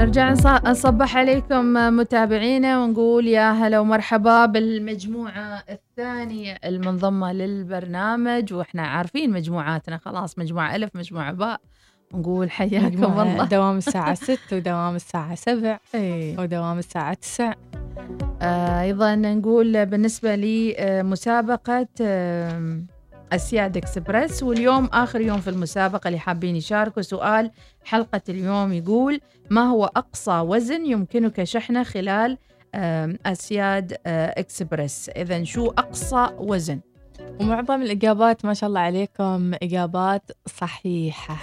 نرجع نص- نصبح عليكم متابعينا ونقول يا هلا ومرحبا بالمجموعة الثانية المنضمة للبرنامج وإحنا عارفين مجموعاتنا. خلاص مجموعة ألف مجموعة باء. نقول حياكم الله. دوام الساعة 6 ودوام الساعة 7 إيه. ودوام الساعة 9 آه، أيضا نقول بالنسبة لمسابقة أسياد إكسبرس واليوم آخر يوم في المسابقة اللي حابين يشاركوا سؤال حلقة اليوم يقول ما هو أقصى وزن يمكنك شحنه خلال أسياد آه، إكسبرس إذا شو أقصى وزن؟ ومعظم الإجابات ما شاء الله عليكم إجابات صحيحة.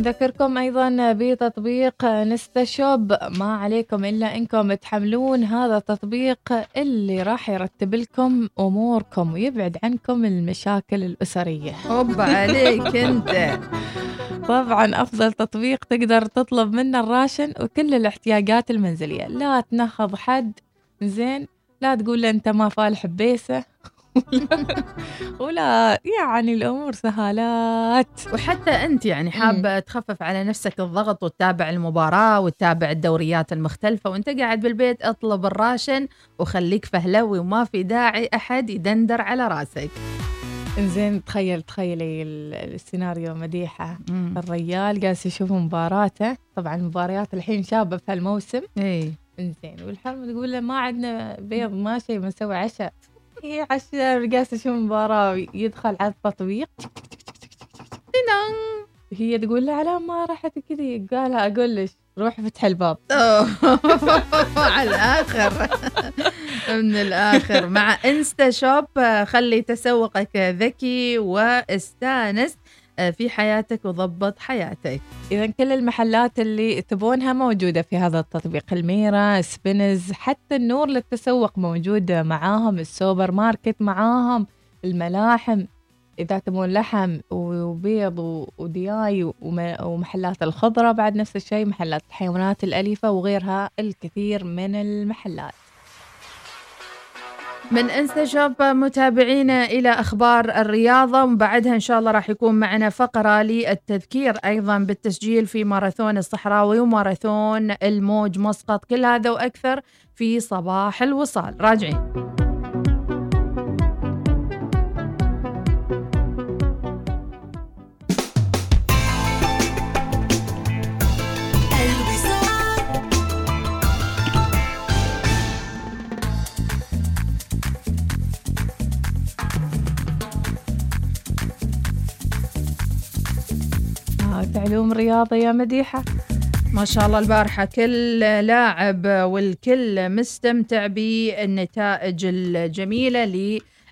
ونذكركم أيضا بتطبيق نستا شوب ما عليكم إلا إنكم تحملون هذا التطبيق اللي راح يرتب لكم أموركم ويبعد عنكم المشاكل الأسرية. هوب عليك أنت. طبعا أفضل تطبيق تقدر تطلب منه الراشن وكل الاحتياجات المنزلية. لا تنهض حد زين. لا تقول له أنت ما فالح بيسة ولا يعني الأمور سهالات. وحتى أنت يعني حابة تخفف على نفسك الضغط وتتابع المباراة وتتابع الدوريات المختلفة وأنت قاعد بالبيت اطلب الراشن وخليك فهلوي وما في داعي أحد يدندر على راسك. زين تخيل تخيلي ال- السيناريو مديحة. الريال جالس يشوف مباراته. طبعا المباريات الحين شابة في هالموسم. اي إنزين والحرمة تقول له ما عندنا بيض ما شيء بنسوي عشاء. هي عشاء جالسة تشوف مباراة يدخل على التطبيق. هي تقول له على ما راحت كذي. قال أقول لك روح فتح الباب. على الآخر. من الآخر. مع InstaShop خلي تسوقك ذكي واستانس. في حياتك وضبط حياتك. إذا كل المحلات اللي تبونها موجودة في هذا التطبيق الميرا Spinneys حتى النور للتسوق موجودة معاهم السوبر ماركت معاهم الملاحم. إذا تبون لحم وبيض ودياي وم- ومحلات الخضرة بعد نفس الشيء محلات الحيوانات الأليفة وغيرها الكثير من المحلات. من انستا شوب متابعينا إلى أخبار الرياضة. وبعدها إن شاء الله راح يكون معنا فقرة للتذكير أيضا بالتسجيل في ماراثون الصحراوي وماراثون الموج مسقط كل هذا وأكثر في صباح الوصال. راجعين. علوم رياضة يا مديحة. ما شاء الله البارحة. كل لاعب والكل مستمتع بالنتائج الجميلة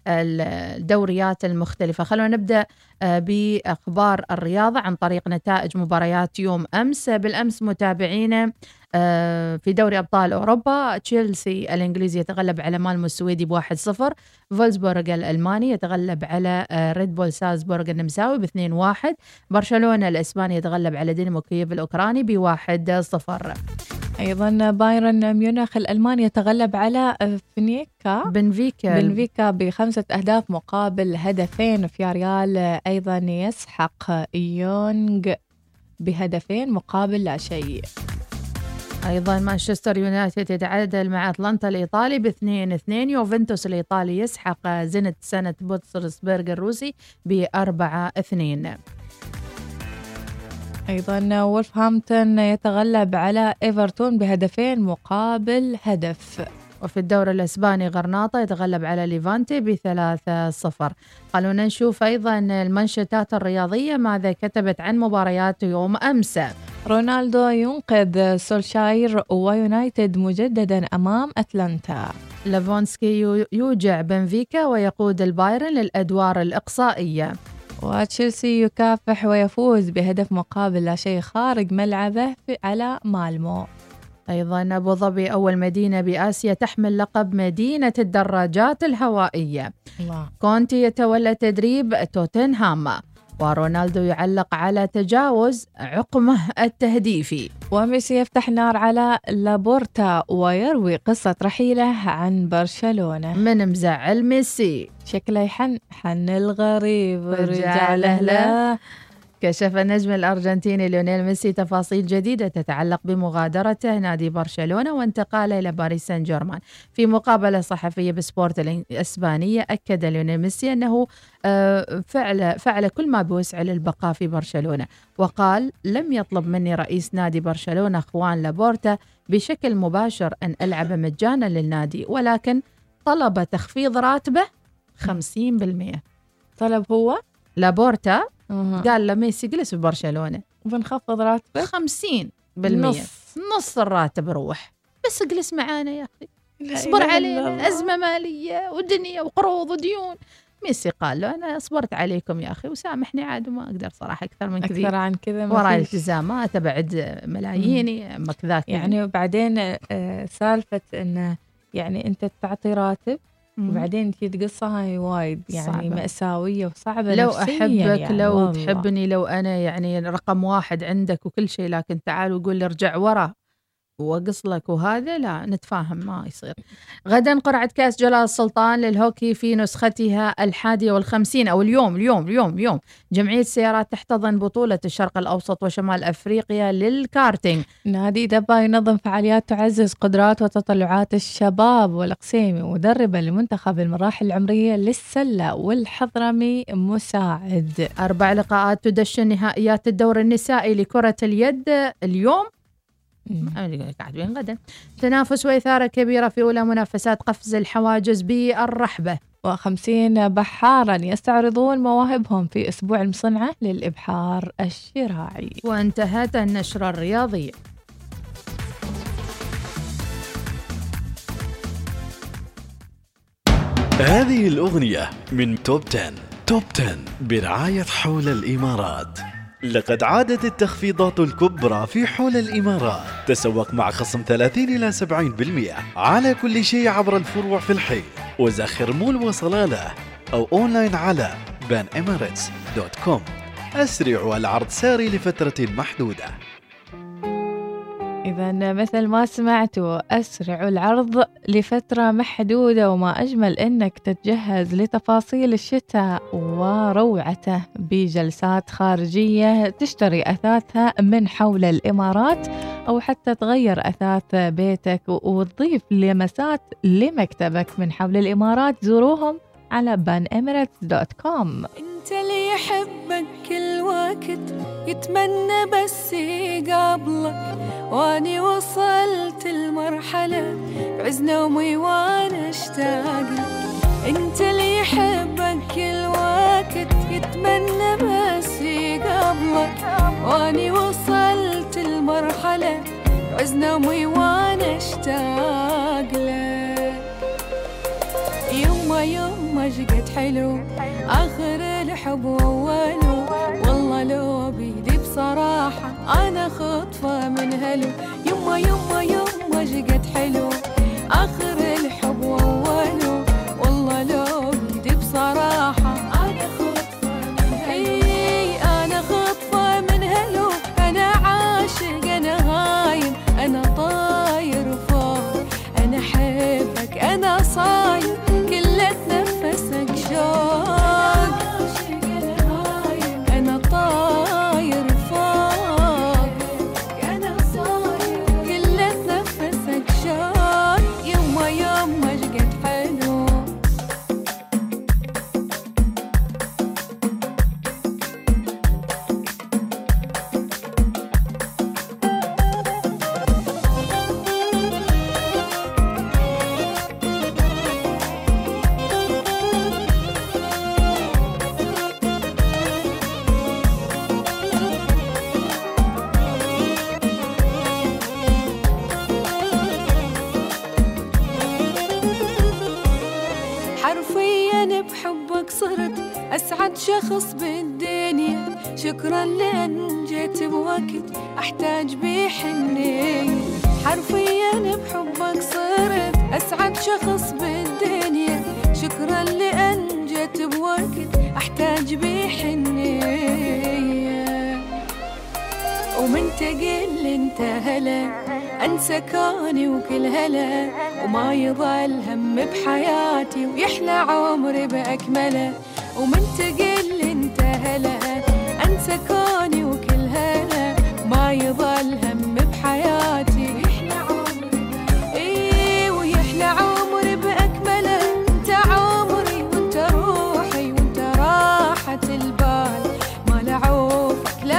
للدوريات المختلفة. خلونا نبدأ آه، بأخبار الرياضة عن طريق نتائج مباريات يوم أمس. بالأمس متابعينا في دوري أبطال أوروبا تشيلسي الإنجليزي يتغلب على مالمو السويدي بواحد صفر فولسبورغ الألماني يتغلب على آه، ريد بول سالزبورغ النمساوي باثنين واحد برشلونة الإسباني يتغلب على دينامو كييف الأوكراني بواحد صفر. أيضا بايرن ميونخ الألماني يتغلب على فينيكا. بنفيكا. بنفيكا بخمسة أهداف مقابل هدفين فياريال أيضا يسحق يونغ بهدفين مقابل لا شيء. أيضا مانشستر يونايتد يتعادل مع أتلانتا الإيطالي باثنين اثنين. يوفنتوس الإيطالي يسحق زينيت سانت بطرسبرغ الروسي بأربعة اثنين. أيضا وولفهامبتون يتغلب على إيفرتون بهدفين مقابل هدف. وفي الدوري الإسباني غرناطة يتغلب على ليفانتي بثلاثة صفر. خلونا نشوف أيضا المنشطات الرياضية ماذا كتبت عن مباريات يوم أمس. رونالدو ينقذ سولشاير ويونايتد مجددا أمام أتلانتا. ليفاندوفسكي يو- يوجع بنفيكا ويقود البايرن للأدوار الإقصائية. وتشيلسي يكافح ويفوز بهدف مقابل لا شيء خارج ملعبه على مالمو. أيضا أبو ظبي أول مدينة بآسيا تحمل لقب مدينة الدراجات الهوائية. الله. كونتي يتولى تدريب توتنهام. ورونالدو يعلق على تجاوز عقمه التهديفي. وميسي يفتح نار على لابورتا ويروي قصة رحيله عن برشلونة. من مزعل ميسي. شكله يحن حن الغريب. ورجع له كشف النجم الأرجنتيني ليونيل ميسي تفاصيل جديدة تتعلق بمغادرته نادي برشلونة وانتقاله إلى باريس سان جيرمان في مقابلة صحفية بسبورت الإسبانية أكد ليونيل ميسي أنه آه، فعل, فعل كل ما بوسعه للبقاء في برشلونة وقال لم يطلب مني رئيس نادي برشلونة خوان لابورتا بشكل مباشر أن ألعب مجانا للنادي ولكن طلب تخفيض راتبه 50% طلب هو؟ لابورتا أه. قال لميسي جلس ببرشلونه بنخفض راتبه؟ 50 بالمية. نص. نص الراتب روح. بس اجلس معانا يا أخي. أصبر علينا. أزمة مالية ودنيا وقروض وديون. ميسي قال له أنا صبرت عليكم يا أخي وسامحني عاد وما أقدر صراحة أكثر من كذا أكثر عن كذا وراي التزامات أبعد ملاييني يعني وبعدين آه، سالفة انه يعني أنت تعطي راتب وبعدين تجي تقصها هاي وايد يعني صعبة. مأساوية وصعبة لو أحبك يعني لو والله. تحبني لو أنا يعني رقم واحد عندك وكل شيء لكن تعال وقول لي ارجع ورا واقص لك وهذا لا نتفاهم ما يصير. غدا قرعة كأس جلال السلطان للهوكي في نسختها الحادية والخمسين أو اليوم اليوم اليوم اليوم. جمعية السيارات تحتضن بطولة الشرق الأوسط وشمال أفريقيا للكارتينج نادي دبا ينظم فعاليات تعزز قدرات وتطلعات الشباب والقسيمي مدربا لمنتخب المراحل العمرية للسلة والحضرمي مساعد. أربع لقاءات تدشن نهائيات الدور النسائي لكرة اليد اليوم. قاعد غدا. تنافس وإثارة كبيرة في أولى منافسات قفز الحواجز بالرحبة. وخمسين بحارا يستعرضون مواهبهم في أسبوع المصنعة للإبحار الشراعي. وانتهت النشرة الرياضية هذه الأغنية من توب 10. توب 10 برعاية حول الإمارات. لقد عادت التخفيضات الكبرى في حول الإمارات. تسوق مع خصم 30 إلى 70% على كل شيء عبر الفروع في الحي. وزخر مول وصلالة أو أونلاين على banemirates.com أسرع والعرض ساري لفترة محدودة. إذا مثل ما سمعتوا أسرع العرض لفترة محدودة وما أجمل أنك تتجهز لتفاصيل الشتاء وروعته بجلسات خارجية تشتري أثاثها من حول الإمارات أو حتى تغير أثاث بيتك وتضيف لمسات لمكتبك من حول الإمارات. زوروهم على banemirates.com انت اللي يحبك كل وقت يتمنى بس يقابلك. وأني وصلت المرحلة بعز نومي وأنا اشتاق أنت اللي يحبك كل وقت يتمنى بس يقابلك. وأني وصلت المرحلة بعز نومي وأنا اشتاق لك يما يما حلو. آخر الحب أوله والله لو بيدي بصراحة أنا خطفة من هلو. يما يما يما شقد حلو. آخر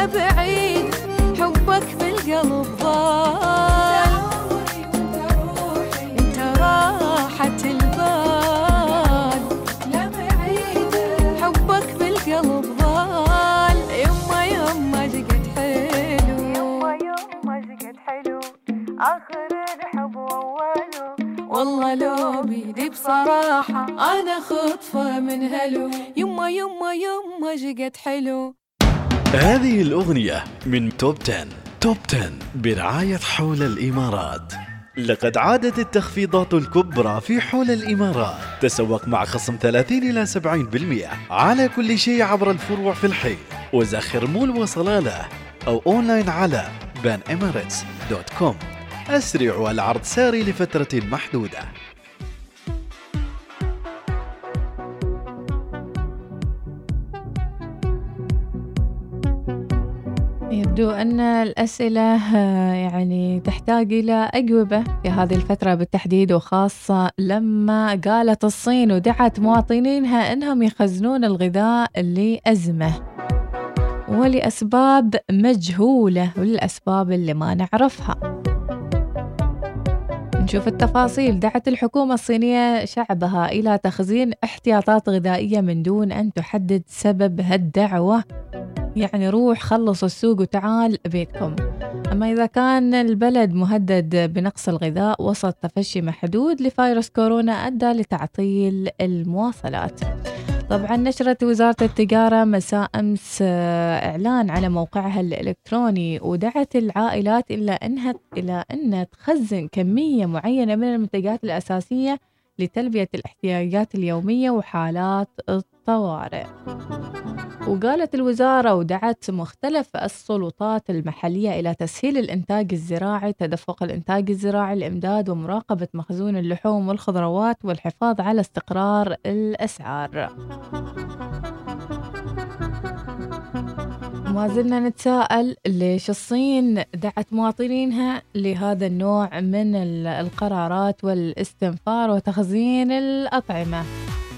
بعيد حبك بالقلب ضال انت راحة البال. حبك بالقلب ضال يما يما شقد حلو. يما يما شقد حلو. آخر الحب واوله والله لو بيدي بصراحة أنا خطفة من هلو. يما يما يما شقد حلو. هذه الأغنية من توب 10 توب 10 برعاية حول الإمارات. لقد عادت التخفيضات الكبرى في حول الإمارات. تسوق مع خصم 30 إلى 70% على كل شيء عبر الفروع في الحي. وزخر مول وصلالة. أو أونلاين على banemirates.com أسرع والعرض ساري لفترة محدودة. يبدو أن الأسئلة آه، يعني تحتاج إلى أجوبة في هذه الفترة بالتحديد وخاصة لما قالت الصين ودعت مواطنينها أنهم يخزنون الغذاء لأزمة ولأسباب مجهولة وللأسباب اللي ما نعرفها. نشوف التفاصيل. دعت الحكومة الصينية شعبها إلى تخزين احتياطات غذائية من دون أن تحدد سبب هالدعوة. يعني روح خلص السوق وتعال بيتكم. أما إذا كان البلد مهدد بنقص الغذاء وسط تفشي محدود لفيروس كورونا أدى لتعطيل المواصلات. طبعا نشرت وزارة التجارة مساء أمس آه، إعلان على موقعها الإلكتروني ودعت العائلات إلى أنها إلى أن تخزن كمية معينة من المنتجات الأساسية لتلبية الاحتياجات اليومية وحالات الطوارئ. وقالت الوزارة ودعت مختلف السلطات المحلية إلى تسهيل الإنتاج الزراعي تدفق الإنتاج الزراعي الإمداد ومراقبة مخزون اللحوم والخضروات والحفاظ على استقرار الأسعار. ما زلنا نتساءل ليش الصين دعت مواطنينها لهذا النوع من ال- القرارات والاستنفار وتخزين الأطعمة.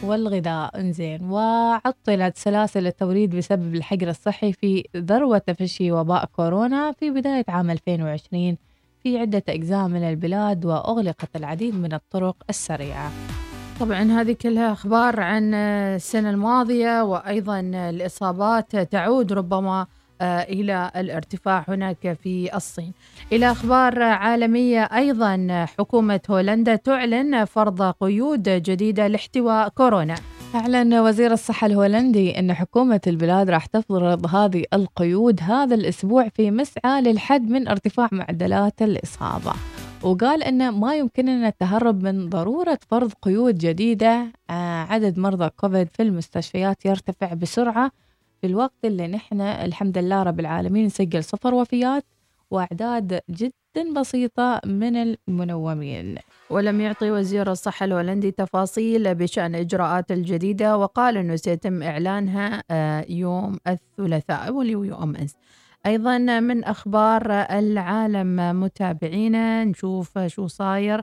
والغذاء. إنزين. وعطلت سلاسل التوريد بسبب الحجر الصحي في ذروة تفشي وباء كورونا في بداية عام 2020 في عدة أجزاء من البلاد وأغلقت العديد من الطرق السريعة. طبعا هذه كلها أخبار عن السنة الماضية وأيضا الإصابات تعود ربما إلى الارتفاع هناك في الصين. إلى أخبار عالمية أيضا حكومة هولندا تعلن فرض قيود جديدة لاحتواء كورونا. أعلن وزير الصحة الهولندي أن حكومة البلاد راح تفرض هذه القيود هذا الأسبوع في مسعى للحد من ارتفاع معدلات الإصابة. وقال أن ما يمكننا التهرب من ضرورة فرض قيود جديدة آه، عدد مرضى كوفيد في المستشفيات يرتفع بسرعة في الوقت اللي نحن الحمد لله رب العالمين نسجل صفر وفيات وأعداد جدا بسيطة من المنومين. ولم يعطي وزير الصحة الهولندي تفاصيل بشأن الإجراءات الجديدة وقال أنه سيتم إعلانها آه، يوم الثلاثاء واللي هو يوم أمس. أيضا من أخبار العالم متابعينا نشوف شو صاير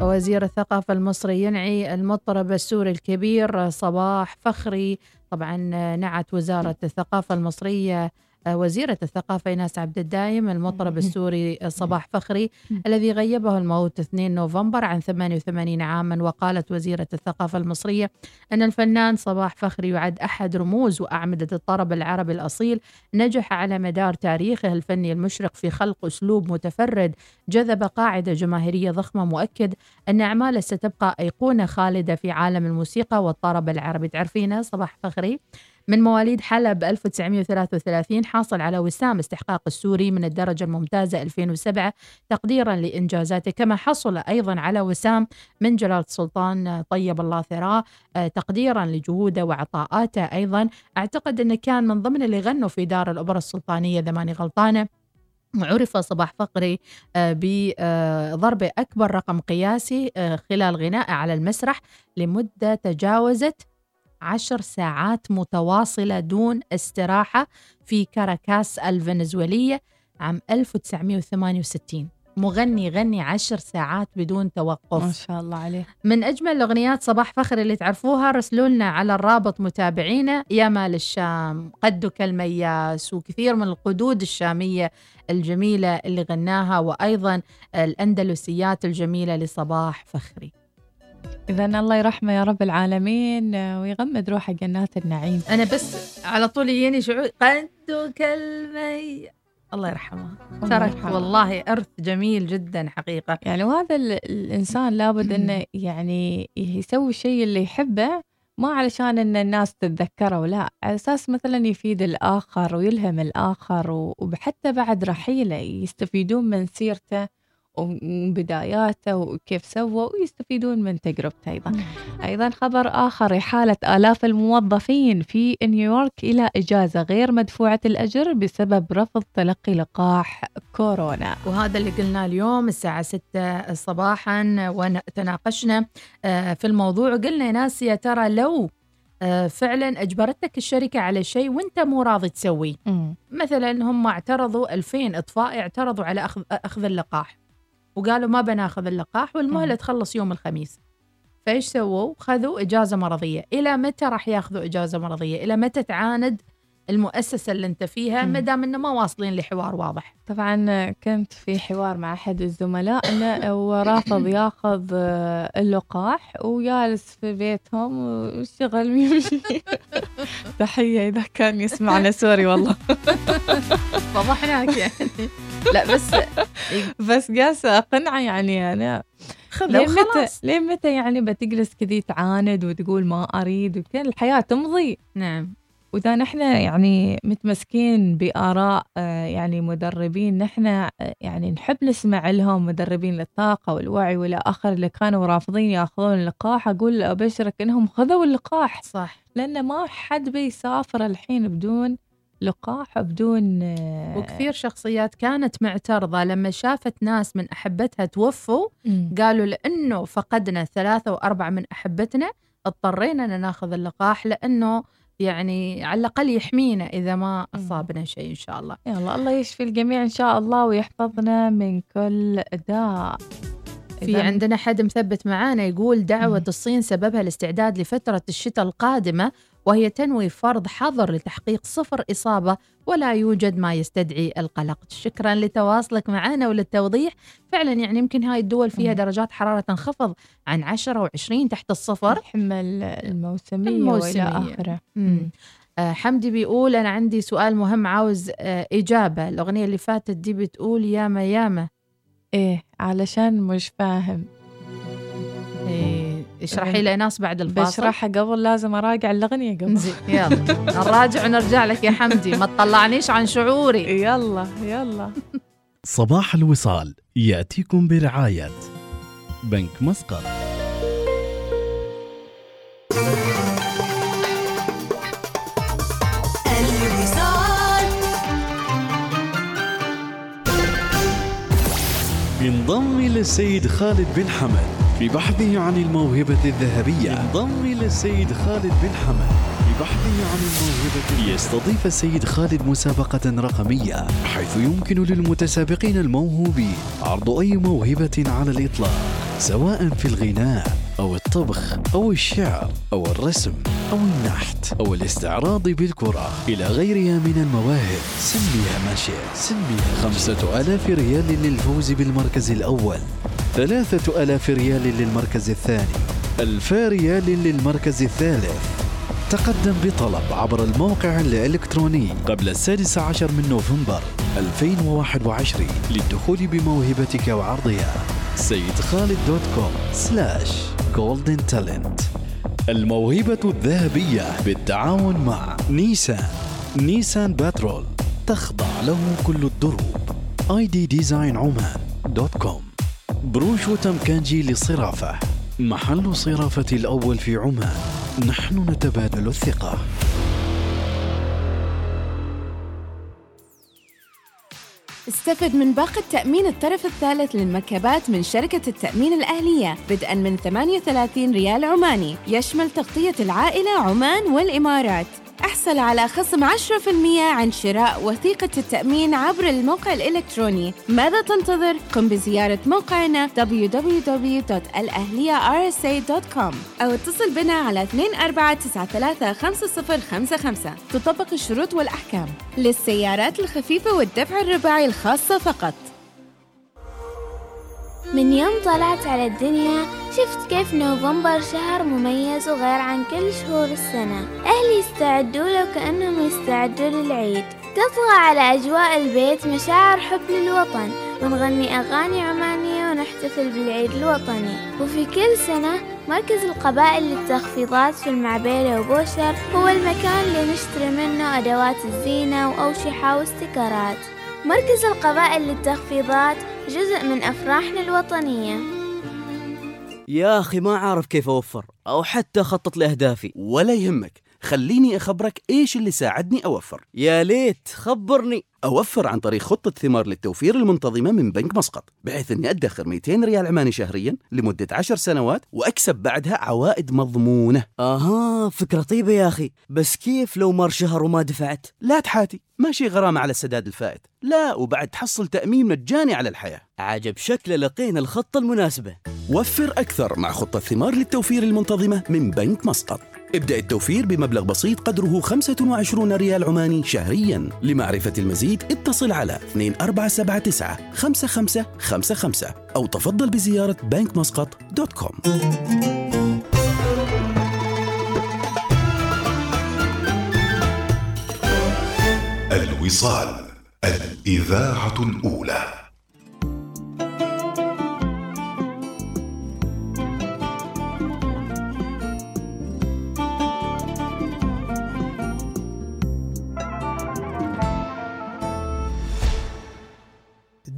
وزير الثقافة المصري ينعي المطرب السوري الكبير صباح فخري. طبعا نعت وزارة الثقافة المصرية وزيرة الثقافة إيناس عبد الدايم المطرب السوري صباح فخري الذي غيبه الموت 2 نوفمبر عن 88 عاما وقالت وزيرة الثقافة المصرية أن الفنان صباح فخري يعد أحد رموز وأعمدة الطرب العربي الأصيل نجح على مدار تاريخه الفني المشرق في خلق أسلوب متفرد جذب قاعدة جماهيرية ضخمة مؤكد أن أعماله ستبقى أيقونة خالدة في عالم الموسيقى والطرب العربي. تعرفينه صباح فخري من مواليد حلب 1933 حاصل على وسام استحقاق السوري من الدرجة الممتازة 2007 تقديرا لإنجازاته كما حصل أيضا على وسام من جلالة السلطان طيب الله ثراه آه، تقديرا لجهوده وعطاءاته أيضا. أعتقد أنه كان من ضمن اللي غنوا في دار الأوبرا السلطانية إذا ماني غلطانة. عرف صباح فقري آه، بضرب أكبر رقم قياسي آه، خلال غنائه على المسرح لمدة تجاوزت عشر ساعات متواصلة دون استراحة في كاراكاس الفنزويلية عام 1968 مغني غني عشر ساعات بدون ما توقف شاء الله عليه. من أجمل الأغنيات صباح فخر اللي تعرفوها رسلوا لنا على الرابط متابعينا. يا مال الشام قدك المياس وكثير من القدود الشامية الجميلة اللي غناها وأيضا الأندلسيات الجميلة لصباح فخري. إذا الله يرحمه يا رب العالمين آه، ويغمد روحه جنات النعيم. أنا بس على طول يجيني شعور قدك المي. الله يرحمه. ترك. والله إرث جميل جدا حقيقة. يعني وهذا ال- الإنسان لابد أنه يعني يسوي الشيء اللي يحبه ما علشان أن الناس تتذكره لا. على أساس مثلا يفيد الآخر ويلهم الآخر وحتى بعد رحيله يستفيدون من سيرته وبداياته وكيف سوى ويستفيدون من تجربته أيضا. أيضا خبر آخر إحالة آلاف الموظفين في نيويورك إلى إجازة غير مدفوعة الأجر بسبب رفض تلقي لقاح كورونا. وهذا اللي قلناه اليوم الساعة 6 صباحا وتناقشنا آه، في الموضوع. وقلنا يا ناس يا ترى لو آه، فعلا أجبرتك الشركة على شيء وأنت مو راضي تسويه. مثلا هم اعترضوا 2000 إطفاء اعترضوا على أخذ, أخذ اللقاح. وقالوا ما بناخذ اللقاح والمهلة مم. تخلص يوم الخميس فايش سووا؟ خذوا إجازة مرضية إلى متى راح ياخذوا إجازة مرضية؟ إلى متى تعاند المؤسسة اللي انت فيها. ما دام إنه ما واصلين لحوار واضح طبعا كنت في حوار مع أحد الزملاء أنه هو رافض ياخذ آه، اللقاح وجالس في بيتهم واشتغل ويمشي تحية إذا كان يسمعنا سوري والله فضحناك يعني لا بس بس جالسة أقنعة يعني أنا. لين متى لين متى يعني بتجلس كذي تعاند وتقول ما أريد وكان الحياة تمضي. نعم. وإذا نحن يعني متمسكين بآراء آه، يعني مدربين نحن آه، يعني نحب نسمع لهم مدربين للطاقة والوعي والى آخر اللي كانوا رافضين يأخذون اللقاح. أقول أبشرك إنهم خذوا اللقاح. صح. لأن ما حد بيسافر الحين بدون لقاح بدون آه، وكثير شخصيات كانت معترضة لما شافت ناس من أحبتها توفوا مم. قالوا لأنه فقدنا ثلاثة وأربعة من أحبتنا اضطرينا أن ناخذ اللقاح لأنه يعني على الأقل يحمينا إذا ما. أصابنا شيء إن شاء الله يلا الله يشفي الجميع إن شاء الله ويحفظنا من كل داء في عندنا حد مثبت معانا يقول دعوة. الصين سببها الاستعداد لفترة الشتاء القادمة وهي تنوي فرض حظر لتحقيق صفر إصابة ولا يوجد ما يستدعي القلق. شكرا لتواصلك معنا وللتوضيح. فعلا يعني يمكن هاي الدول فيها. درجات حرارة تنخفض عن 10 و20 تحت الصفر. الحمل الموسمية, الموسمية. وإلى آخره. آه حمدي بيقول أنا عندي سؤال مهم عاوز آه إجابة. الأغنية اللي فاتت دي بتقول ياما ياما. إيه علشان مش فاهم. إيه. اشرحي لي ناس بعد الفاصل. بشرحها قبل لازم أراجع الأغنية قبل. زين يلا. نراجع ونرجع لك يا حمدي. ما تطلعنيش عن شعوري. يلا يلا. صباح الوصال. يأتيكم برعاية بنك مسقط. إلى السيد خالد بن حمد. في بحثه عن الموهبة الذهبية. إلى السيد خالد بن حمد. في بحثه عن الموهبة يستضيف السيد خالد مسابقة رقمية حيث يمكن للمتسابقين الموهوبين عرض أي موهبة على الإطلاق سواء في الغناء أو الطبخ أو الشعر أو الرسم أو النحت أو الاستعراض بالكرة. إلى غيرها من المواهب سميها ما شئت سميها خمسة ألاف ريال للفوز بالمركز الأول. ثلاثة ألاف ريال للمركز الثاني ألفا ريال للمركز الثالث. تقدم بطلب عبر الموقع الإلكتروني قبل السادس عشر من نوفمبر 2021 للدخول بموهبتك وعرضها. سيد خالد dot com slash golden talent الموهبة الذهبية بالتعاون مع نيسان. نيسان باترول تخضع له كل الدروب. ID Design عمان dot com. برشوتم كانجي للصرافة محل صرافة الأول في عمان. نحن نتبادل استفد من باقة تأمين الطرف الثالث للمركبات من شركة التأمين الأهلية بدءا من 38 ريال عماني يشمل تغطية العائلة عمان والإمارات. أحصل على خصم 10% عن شراء وثيقة التأمين عبر الموقع الإلكتروني. ماذا تنتظر؟ قم بزيارة موقعنا www.الأهلية.rsa.com أو اتصل بنا على 24935055 تطبق الشروط والأحكام. للسيارات الخفيفة والدفع الرباعي الخاصة فقط. من يوم طلعت على الدنيا شفت كيف نوفمبر شهر مميز وغير عن كل شهور السنة. أهلي يستعدوا له كأنهم يستعدوا للعيد. تطغى على أجواء البيت مشاعر حب للوطن ونغني أغاني عمانية ونحتفل بالعيد الوطني. وفي كل سنة مركز القبائل للتخفيضات في المعبيلة وبوشر هو المكان اللي نشتري منه أدوات الزينة وأوشحة واستيكرات. مركز القبائل للتخفيضات جزء من أفراحنا الوطنية. يا أخي ما عارف كيف أوفر أو حتى أخطط لأهدافي. ولا يهمك خليني أخبرك إيش اللي ساعدني أوفر. يا ليت خبرني. أوفر عن طريق خطة ثمار للتوفير المنتظمة من بنك مسقط بحيث أني أدخر 200 ريال عماني شهريا لمدة 10 سنوات وأكسب بعدها عوائد مضمونة. آها فكرة طيبة يا أخي. بس كيف لو مر شهر وما دفعت؟ لا تحاتي ماشي غرامة على السداد الفائت. لا وبعد تحصل تأمين مجاني على الحياة. عجب شكله لقينا الخطة المناسبة. وفر أكثر مع خطة ثمار للتوفير المنتظمة من بنك مسقط. ابدأ التوفير بمبلغ بسيط قدره 25 ريال عماني شهريا. لمعرفة المزيد اتصل على 2479 5555 أو تفضل بزيارة كوم الوصال الإذاعة الأولى.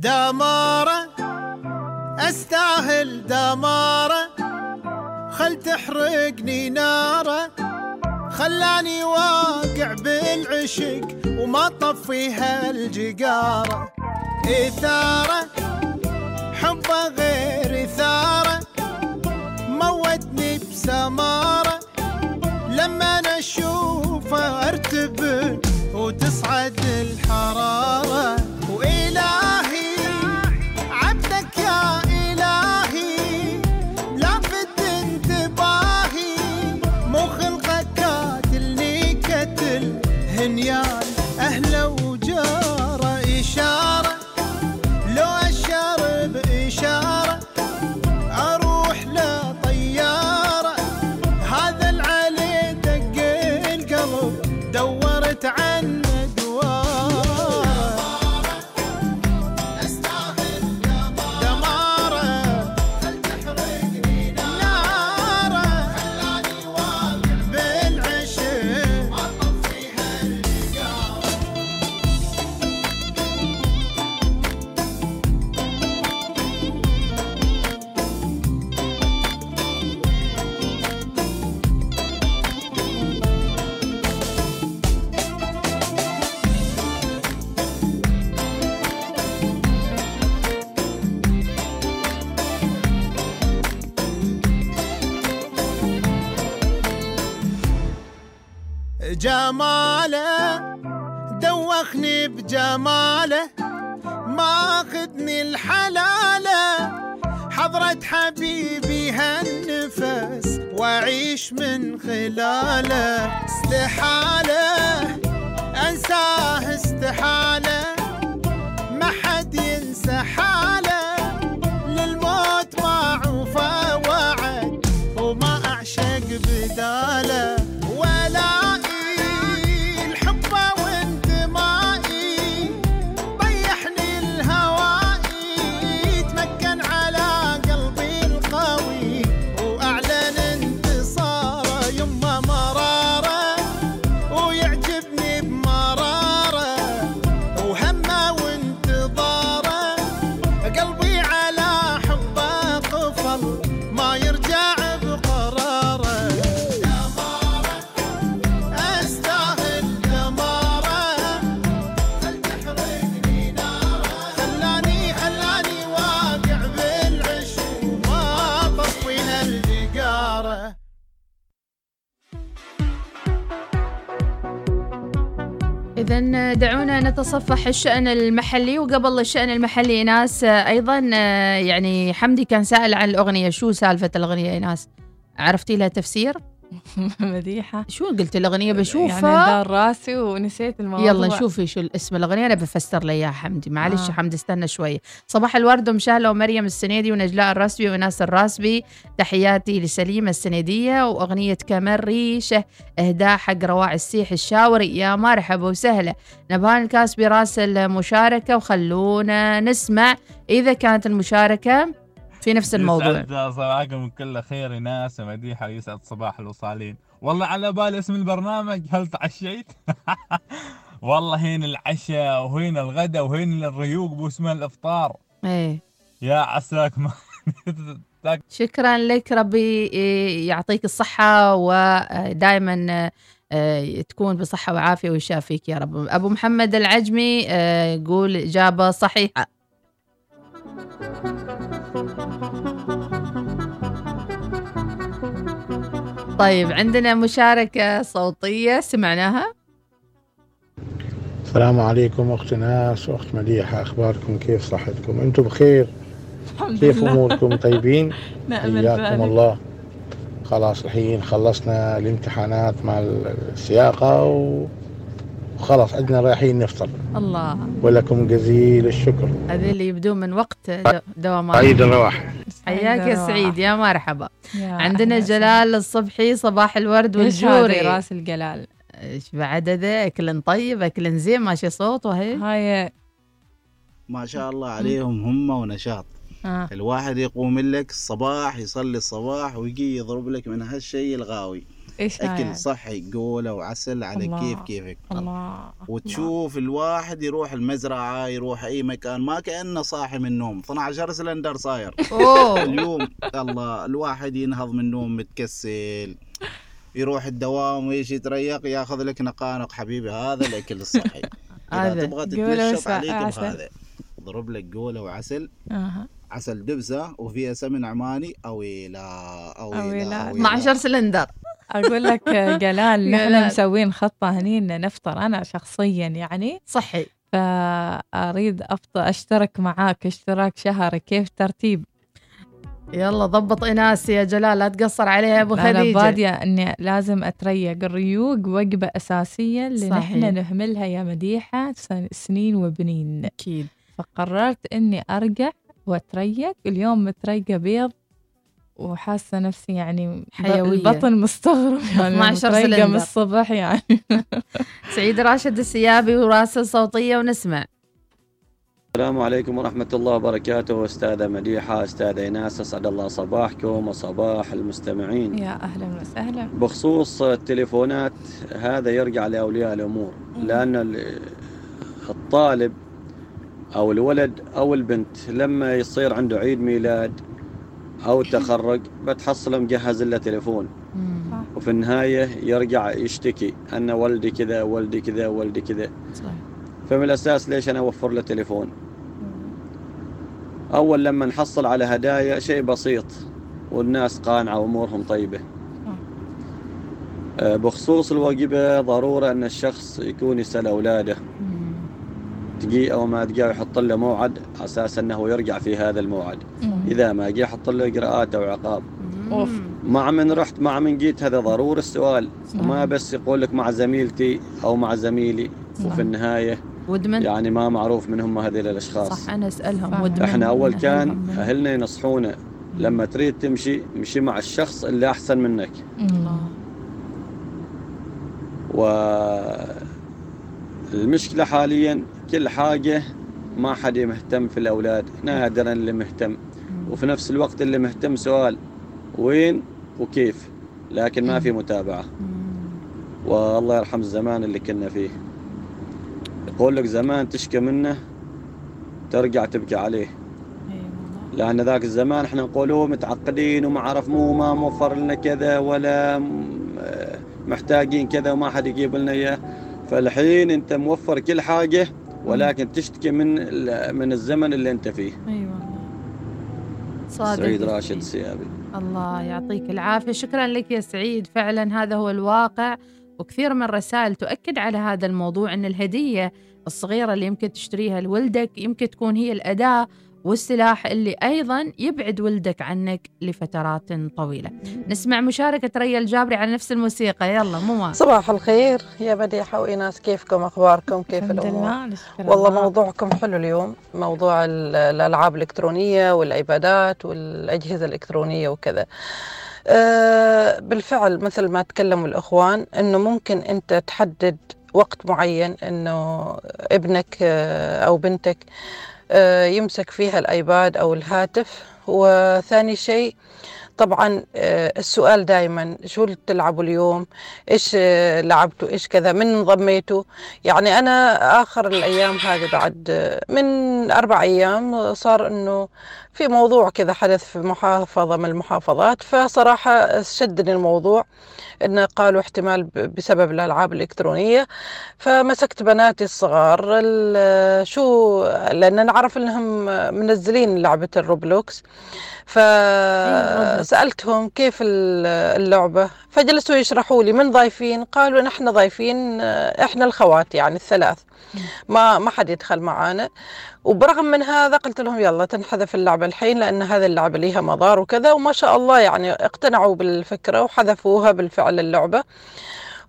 دمارة أستاهل دمارة. خل تحرقني نارة خلاني واقع بالعشق وما طفيها الجقارة. إثارة حبه غير إثارة موتني بسمارة. لما أنا أشوفه أرتبك وتصعد الحرارة. وإلهي جماله دوخني بجماله ماخذني الحلاله. حضرة حبيبي هالنفس وأعيش من خلاله. استحالة أنساه استحالة ما حد ينسى حالة. للموت معوفه وعد وما أعشق بداله. إذا دعونا نتصفح الشأن المحلي وقبل الشأن المحلي ناس أيضا آه، يعني حمدي كان سائل عن الأغنية شو سالفة الأغنية ناس عرفتي لها تفسير؟ مديحة. شو قلت الأغنية؟ يعني بشوفها دار راسي ونسيت الموضوع. يلا نشوفي شو الاسم الأغنية. أنا بفسر لي إياها حمدي. معلش آه. حمدي استنى شوي. صباح الورد ومشاهلة ومريم السنيدي ونجلاء الراسبي وناس الراسبي. تحياتي لسليمة السنيدية وأغنية كمان ريشة إهداء حق رواع السيح الشاوري. يا مرحبا وسهلا. نبهان الكاسبي راس المشاركة وخلونا نسمع إذا كانت المشاركة. في نفس الموضوع. يسعد صباحكم بكل خير ناس. مديحة يسعد صباح الوصالين. والله على بالي اسم البرنامج. هل تعشيت؟ والله هين العشاء وهين الغداء وهين الريوق باسمه الإفطار. إيه. يا عساك ما شكرا لك ربي يعطيك الصحة ودائما تكون بصحة وعافية ويشافيك يا رب. أبو محمد العجمي يقول إجابة صحيحة. طيب عندنا مشاركة صوتية سمعناها؟ السلام عليكم اخت ناس وأخت مديحه أخباركم كيف صحتكم؟ أنتم بخير؟ الحمد كيف لله. أموركم؟ طيبين؟ نأمل حياكم. الله. خلاص الحين خلصنا الامتحانات مع السياقة و- وخلاص عندنا رايحين نفطر. الله. ولكم جزيل الشكر. هذه اللي يبدون من وقت دو- دوامات. عيد الرواح. حياك يا. سعيد يا مرحبا. يا عندنا جلال الصبحي صباح الورد والجوري. راس الجلال. إيش بعد هذا؟ أكل طيب أكل زين ماشي صوته هي هاي. ما شاء الله عليهم هم ونشاط. آه. الواحد يقوم لك الصباح يصلي الصباح ويجي يضرب لك من هالشيء الغاوي. إيش أكل صحي قولة وعسل على الله. كيف كيفك الله وتشوف الواحد يروح المزرعة يروح أي مكان ما كأنه صاحي من النوم 12 سلندر صاير أوه. اليوم الله الواحد ينهض من النوم متكسل يروح الدوام ويجي يتريق ياخذ لك نقانق حبيبي هذا الأكل الصحي إذا هذا. تبغى تتنشط عليك. بهذا ضرب لك قولة وعسل أها عسل دبسة وفيها سمن عماني أويلا أويلا, أويلا. أويلا. 12 سلندر أقول لك جلال نحن. مسوين خطة هني ان نفطر أنا شخصيا يعني صحي فأريد افطر أشترك معاك اشتراك شهري كيف ترتيب يلا ضبط إناس يا جلال لا تقصر عليها يا أبو أنا خديجة بادية إني لازم أتريق الريوق وجبه أساسية اللي صحيح. نحن نهملها يا مديحة سن- سنين وبنين أكيد فقررت إني ارجع واتريق. اليوم متريقة بيض وحاسة نفسي يعني حيوية. البطن مستغرب يعني 12 متريقة من سلندر. الصبح يعني. سعيد راشد السيابي وراسل صوتية ونسمع. السلام عليكم ورحمة الله وبركاته. أستاذة مديحة أستاذة إيناس أسعد الله صباحكم وصباح المستمعين. يا أهلا وسهلا. بخصوص التليفونات هذا يرجع لأولياء الأمور لأن ال- الطالب أو الولد أو البنت لما يصير عنده عيد ميلاد أو تخرج بتحصله مجهز له تليفون وفي النهاية يرجع يشتكي أن والدي كذا والدي كذا والدي كذا. فمن الأساس ليش أنا أوفر له تليفون؟ أول لما نحصل على هدايا شيء بسيط والناس قانعة وأمورهم طيبة. آه، بخصوص الوجبة ضرورة أن الشخص يكون يسأل أولاده. دقيقة أو ما دقيقة يحط له موعد على أساس أنه يرجع في هذا الموعد. إذا ما جاء يحط له إجراءات أو عقاب. أوف. مع من رحت مع من جيت هذا ضروري السؤال. وما بس يقول لك مع زميلتي أو مع زميلي وفي النهاية ودمن. يعني ما معروف من هم هذول الأشخاص. صح أنا أسألهم. ودمن. إحنا أول كان أهلهم. أهلنا ينصحونا لما تريد تمشي مشي مع الشخص اللي أحسن منك. الله. والمشكلة حاليا كل حاجة ما حد مهتم في الأولاد. نادرا اللي مهتم. وفي نفس الوقت اللي مهتم سؤال وين وكيف؟ لكن ما في متابعة. والله يرحم الزمان اللي كنا فيه. يقول لك زمان تشكى منه ترجع تبكي عليه. لأن ذاك الزمان إحنا نقولوه متعقدين وما عرف مو ما موفر لنا كذا ولا آه، محتاجين كذا وما حد يجيب لنا إياه. فالحين أنت موفر كل حاجة ولكن تشتكي من من الزمن اللي أنت فيه. أي والله. صادق سعيد راشد. السيابي الله يعطيك العافية. شكرا لك يا سعيد. فعلا هذا هو الواقع وكثير من الرسائل تؤكد على هذا الموضوع أن الهدية الصغيرة اللي يمكن تشتريها لولدك يمكن تكون هي الأداة والسلاح اللي أيضا يبعد ولدك عنك لفترات طويلة. نسمع مشاركة ريا الجابري على نفس الموسيقى. يلا مو صباح الخير. يا مديحة وإيناس كيفكم؟ أخباركم؟ كيف الحمد الأمور؟ والله الله. موضوعكم حلو اليوم. موضوع ال- الألعاب الإلكترونية والعبادات والأجهزة الإلكترونية وكذا. أه بالفعل مثل ما تكلموا الإخوان أنه ممكن أنت تحدد وقت معين أنه ابنك آه، أو بنتك يمسك فيها الأيباد أو الهاتف. وثاني شيء طبعا آه، السؤال دائما شو اللي تلعبوا اليوم؟ إيش آه، لعبتوا؟ إيش كذا؟ من انضميتوا؟ يعني أنا آخر الأيام هذه بعد آه، من أربع أيام صار إنه في موضوع كذا حدث في محافظة من المحافظات فصراحة شدني الموضوع انه قالوا احتمال بسبب الألعاب الإلكترونية فمسكت بناتي الصغار ال- شو لأن نعرف إنهم منزلين لعبة الروبلوكس فسالتهم كيف ال- اللعبة فجلسوا يشرحوا لي من ضايفين قالوا نحن ضايفين إحنا الخوات يعني الثلاث. ما ما حد يدخل معانا. وبرغم من هذا قلت لهم يلا تنحذف اللعبة الحين لأن هذه اللعبة ليها مضار وكذا وما شاء الله يعني اقتنعوا بالفكرة وحذفوها بالفعل اللعبة.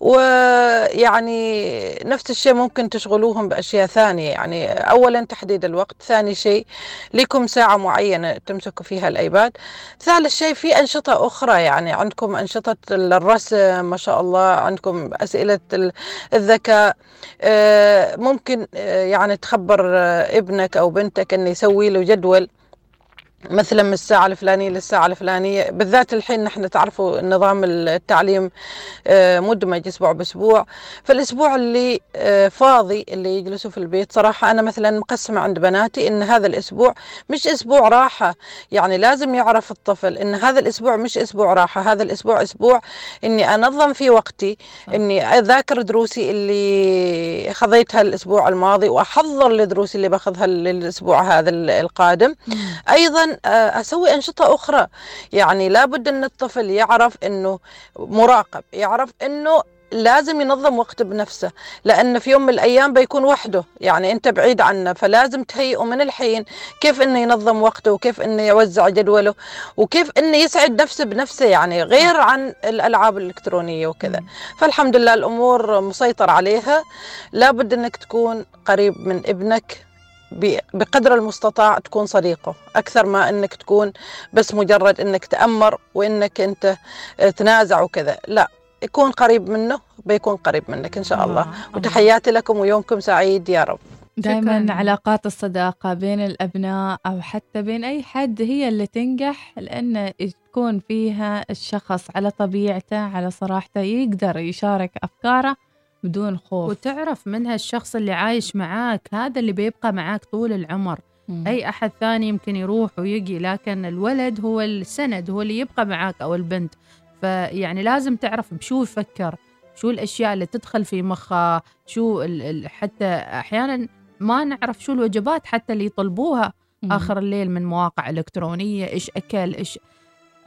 ويعني نفس الشيء ممكن تشغلوهم بأشياء ثانية. يعني أولا تحديد الوقت ثاني شيء لكم ساعة معينة تمسكوا فيها الأيباد. ثالث شيء في أنشطة أخرى يعني عندكم أنشطة الرسم ما شاء الله عندكم أسئلة ال- الذكاء. آه، ممكن آه، يعني تخبر آه، ابنك أو بنتك أنه يسوي له جدول. مثلا من الساعة الفلانية للساعة الفلانية بالذات الحين نحن تعرفوا نظام التعليم آه، مدمج أسبوع بأسبوع. فالأسبوع اللي آه، فاضي اللي يجلسوا في البيت صراحة أنا مثلا مقسمة عند بناتي إن هذا الأسبوع مش أسبوع راحة. يعني لازم يعرف الطفل إن هذا الأسبوع مش أسبوع راحة هذا الأسبوع أسبوع إني أنظم في وقتي إني أذاكر دروسي اللي خذيتها الأسبوع الماضي وأحضر لدروسي اللي باخذها للأسبوع هذا القادم. أيضا آه، أسوي أنشطة أخرى. يعني لابد إن الطفل يعرف إنه مراقب يعرف إنه لازم ينظم وقته بنفسه لأن في يوم من الأيام بيكون وحده. يعني أنت بعيد عنه فلازم تهيئه من الحين كيف أنه ينظم وقته وكيف أنه يوزع جدوله وكيف أنه يسعد نفسه بنفسه يعني غير عن الألعاب الإلكترونية وكذا. فالحمد لله الأمور مسيطر عليها. لابد أنك تكون قريب من ابنك بقدر المستطاع تكون صديقه أكثر ما أنك تكون بس مجرد أنك تأمر وأنك أنت آه، تنازع وكذا. لا يكون قريب منه بيكون قريب منك إن شاء الله وتحياتي لكم ويومكم سعيد يا رب. دائما علاقات الصداقة بين الأبناء أو حتى بين أي حد هي اللي تنجح لأن تكون فيها الشخص على طبيعته على صراحته يقدر يشارك أفكاره. بدون خوف. وتعرف منها الشخص اللي عايش معاك هذا اللي بيبقى معاك طول العمر. مم. أي أحد ثاني يمكن يروح ويجي لكن الولد هو السند هو اللي يبقى معاك أو البنت. فيعني لازم تعرف بشو يفكر شو الأشياء اللي تدخل في مخه شو حتى أحيانا ما نعرف شو الوجبات حتى اللي يطلبوها. مم. آخر الليل من مواقع إلكترونية إيش أكل إيش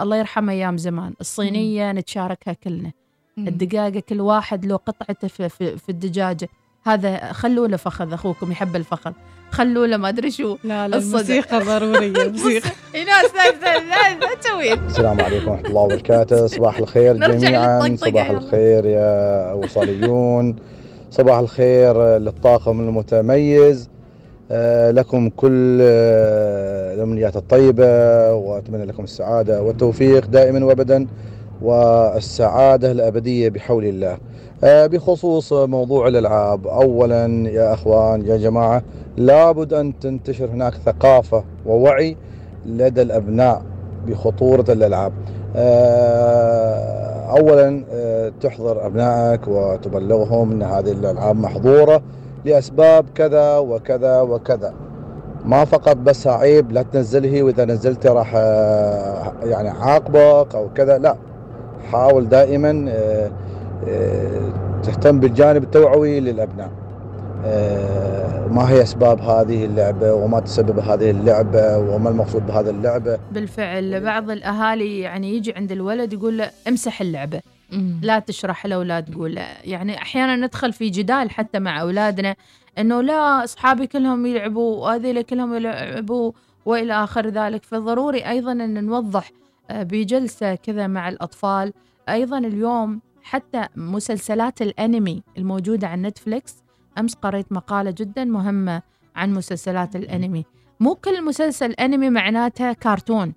الله يرحمه أيام زمان الصينية نتشاركها كلنا. مم. الدقاقة كل واحد له قطعته في, في, في الدجاجة. هذا خلوا له فخذ أخوكم يحب الفخذ. خلوا له ما أدري شو. لا لا. الموسيقى ضرورية الموسيقى. ايناس لا لا تسوي. السلام عليكم ورحمة الله وبركاته. صباح الخير نرجع جميعا. للطقطقة صباح. الخير يا وصاليون صباح الخير للطاقم المتميز. آه، لكم كل آه، الأمنيات الطيبة وأتمنى لكم السعادة والتوفيق دائما وأبدا. والسعادة الأبدية بحول الله. آه، بخصوص موضوع الألعاب. أولا يا أخوان يا جماعة لابد أن تنتشر هناك ثقافة ووعي لدى الأبناء بخطورة الألعاب. آه، أولا آه، تحضر أبنائك وتبلغهم أن هذه الألعاب محظورة لأسباب كذا وكذا وكذا. ما فقط بس عيب لا تنزله وإذا نزلته راح يعني عاقبك أو كذا لا. حاول دائما آه، آه، تهتم بالجانب التوعوي للأبناء. آه، ما هي أسباب هذه اللعبة وما تسبب هذه اللعبة وما المقصود بهذه اللعبة؟ بالفعل بعض الأهالي يعني يجي عند الولد يقول له امسح اللعبة. مم. لا تشرح له ولا تقول له. يعني أحيانا ندخل في جدال حتى مع أولادنا إنه لا أصحابي كلهم يلعبوا وهذيل كلهم يلعبوا وإلى آخر ذلك. فضروري أيضا إن نوضح آه، بجلسة كذا مع الأطفال. أيضا اليوم حتى مسلسلات الأنمي الموجودة على نتفليكس أمس قريت مقالة جدا مهمة عن مسلسلات الأنمي. مو كل مسلسل أنمي معناتها كرتون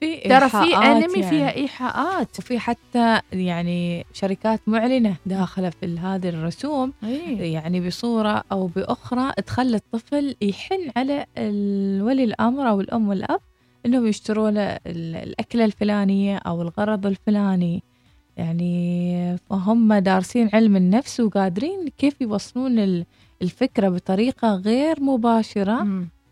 في ترى في أنمي يعني. فيها إيحاءات. وفي حتى يعني شركات معلنة داخلة في هذه الرسوم. إيه. يعني بصورة أو بأخرى تخلي الطفل يحن على الولي الأمر أو الأم والأب. إنهم يشتروا له ال- الأكلة الفلانية أو الغرض الفلاني. يعني فهم دارسين علم النفس وقادرين كيف يوصلون ال- الفكرة بطريقة غير مباشرة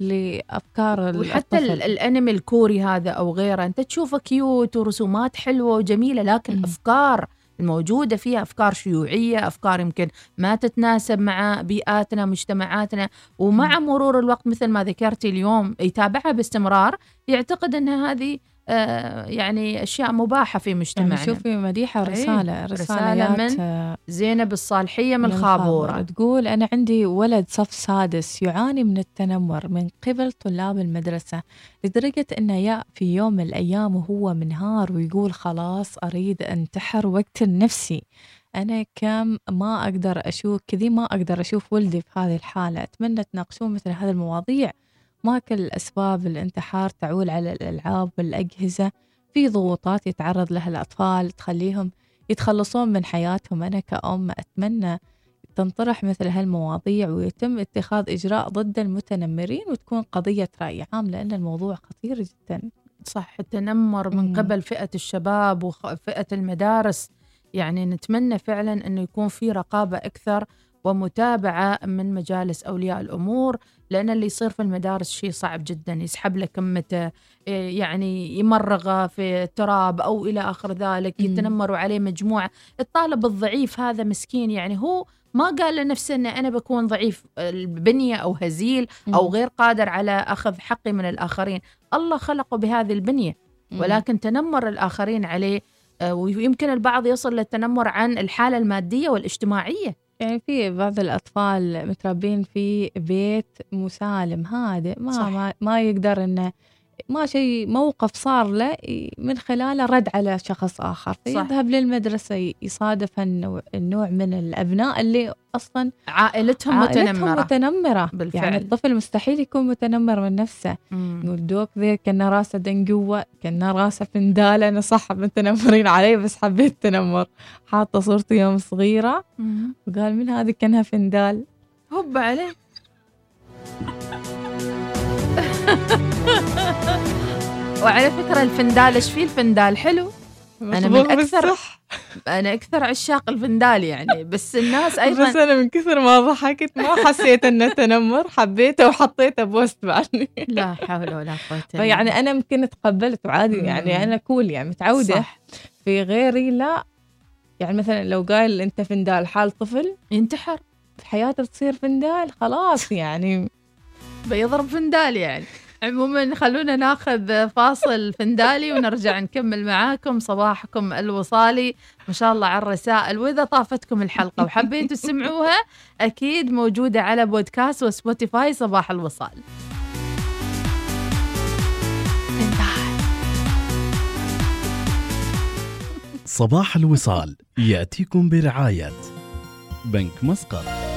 لأفكار وحتى ال- الطفل. الأنمي الكوري هذا أو غيره أنت تشوفه كيوت ورسومات حلوة وجميلة لكن أفكار الموجودة فيها أفكار شيوعية أفكار يمكن ما تتناسب مع بيئاتنا مجتمعاتنا ومع مرور الوقت مثل ما ذكرتي اليوم يتابعها باستمرار. يعتقد أن هذه يعني أشياء مباحة في مجتمعنا. يعني شوفي مديحة إيه، رسالة رسالة من زينب الصالحية من الخابوره تقول أنا عندي ولد صف سادس يعاني من التنمر من قبل طلاب المدرسة لدرجة أنه يا في يوم من الأيام وهو منهار ويقول خلاص أريد أنتحر وأقتل نفسي. أنا كم ما أقدر أشوف كذي ما أقدر أشوف ولدي في هذه الحالة. أتمنى تناقشون مثل هذه المواضيع. ما كل أسباب الانتحار تعول على الألعاب والأجهزة. في ضغوطات يتعرض لها الأطفال تخليهم يتخلصون من حياتهم. أنا كأم أتمنى تنطرح مثل هالمواضيع ويتم اتخاذ إجراء ضد المتنمرين وتكون قضية رأي عام لأن الموضوع خطير جدا. صح التنمر من. قبل فئة الشباب وفئة المدارس. يعني نتمنى فعلا أنه يكون في رقابة أكثر ومتابعة من مجالس أولياء الأمور. لأن اللي يصير في المدارس شيء صعب جدا يسحب له كمته إيه، يعني يمرغه في التراب أو إلى آخر ذلك. يتنمروا عليه مجموعة الطالب الضعيف هذا مسكين يعني هو ما قال لنفسه أن أنا بكون ضعيف البنية أو هزيل أو مم. غير قادر على أخذ حقي من الآخرين الله خلقه بهذه البنية مم. ولكن تنمر الآخرين عليه آه، ويمكن البعض يصل للتنمر عن الحالة المادية والاجتماعية يعني في بعض الأطفال متربين في بيت مسالم هادئ ما صح. ما, ما يقدر إنه ما شيء موقف صار له من خلاله رد على شخص آخر فيذهب للمدرسة يصادف النوع, النوع من الأبناء اللي أصلا عائلتهم, عائلتهم متنمرة. متنمرة. بالفعل. يعني الطفل مستحيل يكون متنمر من نفسه. يقول دوك ذي كنا راسة دنقوة كنا راسة فندالة أنا صح متنمرين علي بس حبيت تنمر. حاطة صورتي يوم صغيرة مم. وقال من هذه كأنها فندال. هب عليه. وعلى فكرة الفندال إيش فيه الفندال؟ حلو. أنا من أكثر بالصح. أنا أكثر عشاق الفندال يعني. بس الناس أيضا بس أنا من كثر ما ضحكت ما حسيت إنه تنمر حبيته وحطيته بوست بعدني. لا حول ولا قوة إلا فيعني أنا يمكن تقبلت وعادي يعني. أنا كول يعني متعودة. صح. في غيري لا. يعني مثلا لو قال أنت فندال حال طفل ينتحر. في حياته تصير فندال خلاص يعني. بيضرب فندال يعني. عموما خلونا ناخذ فاصل فندالي ونرجع نكمل معاكم صباحكم الوصالي. ما شاء الله على الرسائل. وإذا طافتكم الحلقة وحبيتوا تسمعوها أكيد موجودة على بودكاست وسبوتيفاي صباح الوصال. صباح الوصال يأتيكم برعاية بنك مسقط.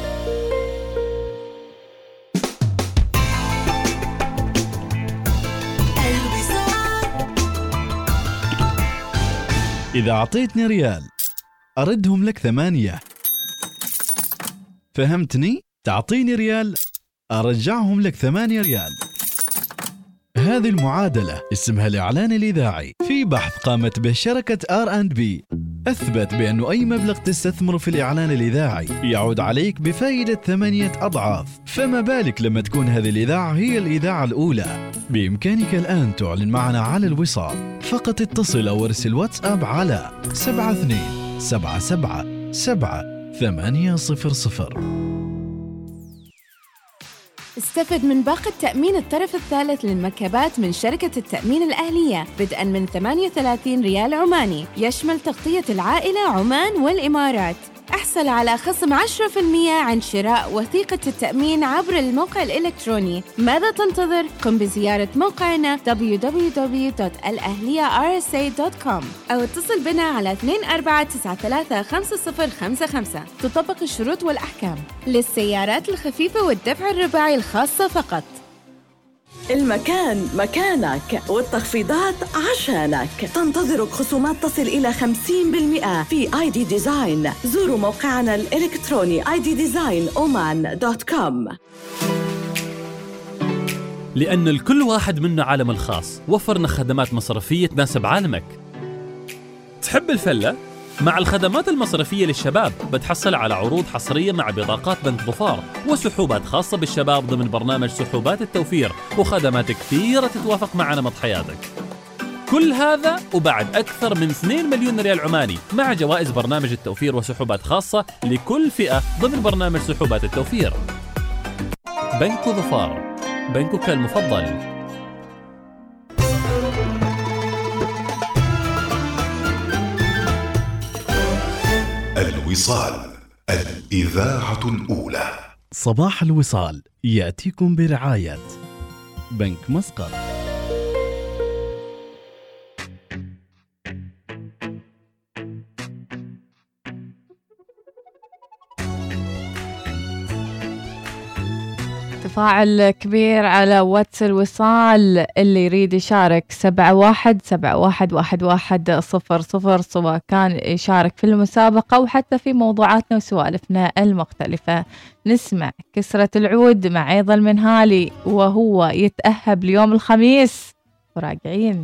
إذا أعطيتني ريال أردهم لك ثمانية فهمتني؟ تعطيني ريال أرجعهم لك ثمانية ريال هذه المعادلة. اسمها الإعلان الإذاعي. في بحث قامت به شركة آر أند بي. أثبت بأنه أي مبلغ تستثمره في الإعلان الإذاعي يعود عليك بفائدة ثمانية أضعاف. فما بالك لما تكون هذه الإذاعة هي الإذاعة الأولى؟ بإمكانك الآن تعلن معنا على الوصال. فقط اتصل أو ارسل واتساب على 72 77 7 800 استفد من باقة تأمين الطرف الثالث للمركبات من شركة التأمين الأهلية بدءا من 38 ريال عماني يشمل تغطية العائلة عمان والإمارات. أحصل على خصم 10% عن شراء وثيقة التأمين عبر الموقع الإلكتروني. ماذا تنتظر؟ قم بزيارة موقعنا www.الأهلية.rsa.com أو اتصل بنا على 24935055 تطبق الشروط والأحكام. للسيارات الخفيفة والدفع الرباعي الخاصة فقط. المكان مكانك والتخفيضات عشانك. تنتظرك خصومات تصل إلى 50% في اي دي ديزاين زوروا موقعنا الإلكتروني iddesignoman.com لأن الكل واحد منا عالم الخاص. وفرنا خدمات مصرفية تناسب عالمك. تحب الفلة؟ مع الخدمات المصرفية للشباب بتحصل على عروض حصرية مع بطاقات بنك ظفار وسحوبات خاصة بالشباب ضمن برنامج سحوبات التوفير وخدمات كثيرة تتوافق مع نمط حياتك. كل هذا وبعد أكثر من 2 مليون ريال عماني مع جوائز برنامج التوفير وسحوبات خاصة لكل فئة ضمن برنامج سحوبات التوفير. بنك ظفار بنكك المفضل. الوصال الإذاعة الأولى. صباح الوصال يأتيكم برعاية بنك مسقط. تفاعل كبير على واتس الوصال. اللي يريد يشارك سبعة واحد سبعة واحد واحد واحد صفر صفر سواء كان يشارك في المسابقة أو حتى في موضوعاتنا وسوالفنا المختلفة. نسمع كسرة العود مع أيضا المنهالي وهو يتأهب ليوم الخميس. وراجعين.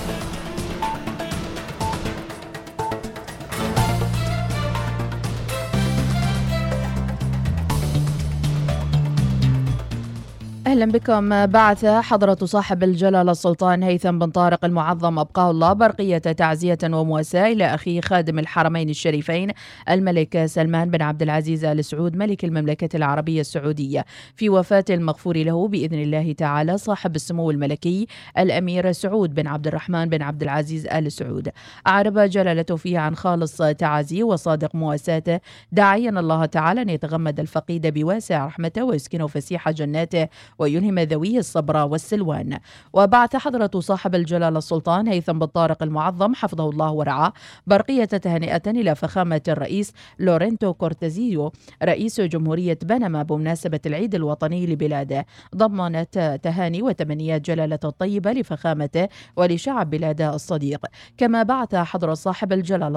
أهلا بكم. بعث حضرة صاحب الجلالة السلطان هيثم بن طارق المعظم أبقاه الله برقية تعزية ومواساة إلى أخيه خادم الحرمين الشريفين الملك سلمان بن عبد العزيز آل سعود ملك المملكة العربية السعودية. في وفاة المغفور له بإذن الله تعالى صاحب السمو الملكي الأمير سعود بن عبد الرحمن بن عبد العزيز آل سعود. أعرب جلالته فيه عن خالص تعازيه وصادق مواساته داعيا الله تعالى أن يتغمد الفقيد بواسع رحمته ويسكنه فسيح جناته ويلهم ذويه الصبر والسلوان. وبعث حضرة صاحب الجلالة السلطان هيثم بن طارق المعظم حفظه الله ورعاه برقية تهنئة إلى فخامة الرئيس لورينتو كورتيزيو رئيس جمهورية بنما بمناسبة العيد الوطني لبلاده. ضمنت تهاني وتمنيات جلالة الطيبة لفخامته ولشعب بلاده الصديق. كما بعث حضرة صاحب الجلالة